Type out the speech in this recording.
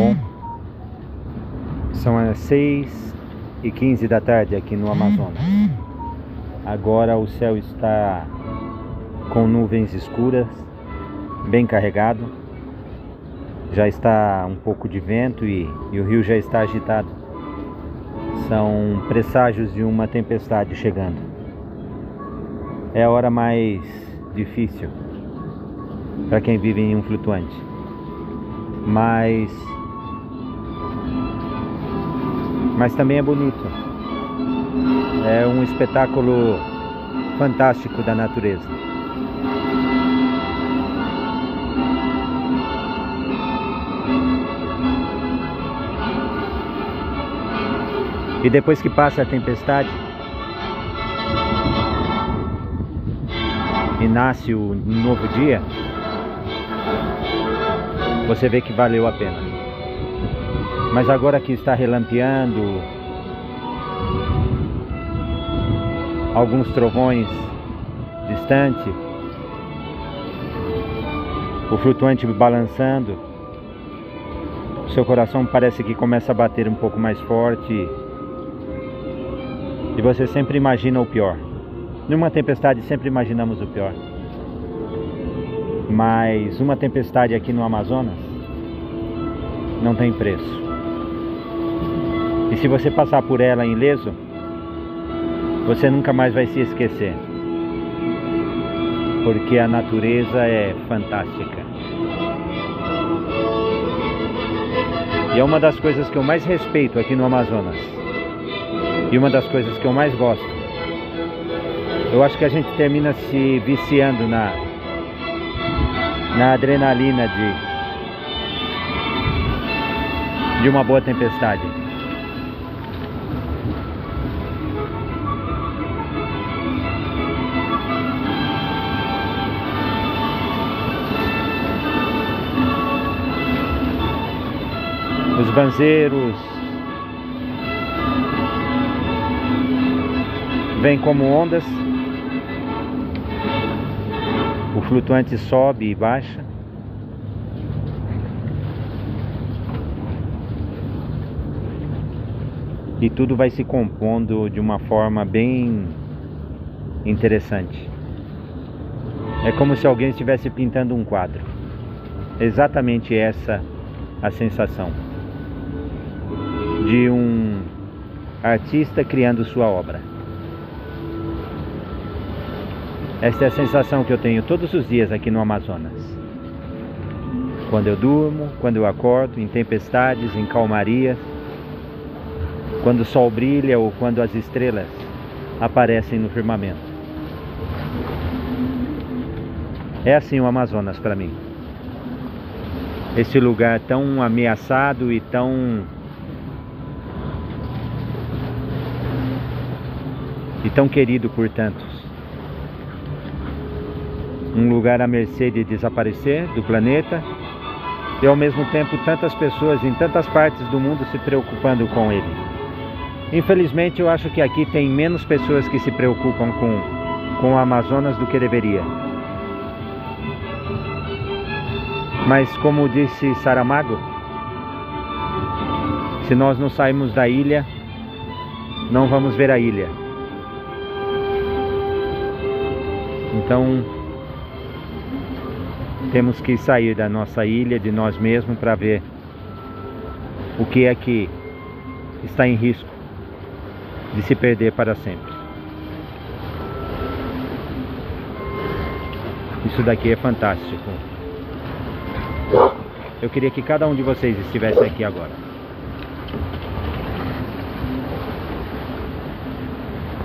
bom? São as 6 e 15 da tarde aqui no Amazonas. Agora o céu está com nuvens escuras, bem carregado. Já está um pouco de vento e, e o rio já está agitado. São presságios de uma tempestade chegando. É a hora mais difícil para quem vive em um flutuante. Mas mas também é bonito. É um espetáculo fantástico da natureza. E depois que passa a tempestade e nasce o novo dia, você vê que valeu a pena. Mas agora que está relampeando, alguns trovões distante, o flutuante balançando, seu coração parece que começa a bater um pouco mais forte e você sempre imagina o pior. Numa tempestade sempre imaginamos o pior. Mas uma tempestade aqui no Amazonas não tem preço. E se você passar por ela ileso, você nunca mais vai se esquecer. Porque a natureza é fantástica. E é uma das coisas que eu mais respeito aqui no Amazonas. E uma das coisas que eu mais gosto. Eu acho que a gente termina se viciando na na adrenalina de, de uma boa tempestade. Os banzeiros vêm como ondas o flutuante sobe e baixa. E tudo vai se compondo de uma forma bem interessante. É como se alguém estivesse pintando um quadro. Exatamente essa a sensação de um artista criando sua obra. Esta é a sensação que eu tenho todos os dias aqui no Amazonas. Quando eu durmo, quando eu acordo, em tempestades, em calmarias, quando o sol brilha ou quando as estrelas aparecem no firmamento. É assim o Amazonas para mim. Esse lugar tão ameaçado e tão e tão querido por tantos um lugar à mercê de desaparecer do planeta e ao mesmo tempo tantas pessoas em tantas partes do mundo se preocupando com ele. Infelizmente, eu acho que aqui tem menos pessoas que se preocupam com, com o Amazonas do que deveria. Mas, como disse Saramago, se nós não sairmos da ilha, não vamos ver a ilha. Então, temos que sair da nossa ilha, de nós mesmos, para ver o que é que está em risco de se perder para sempre. Isso daqui é fantástico. Eu queria que cada um de vocês estivesse aqui agora.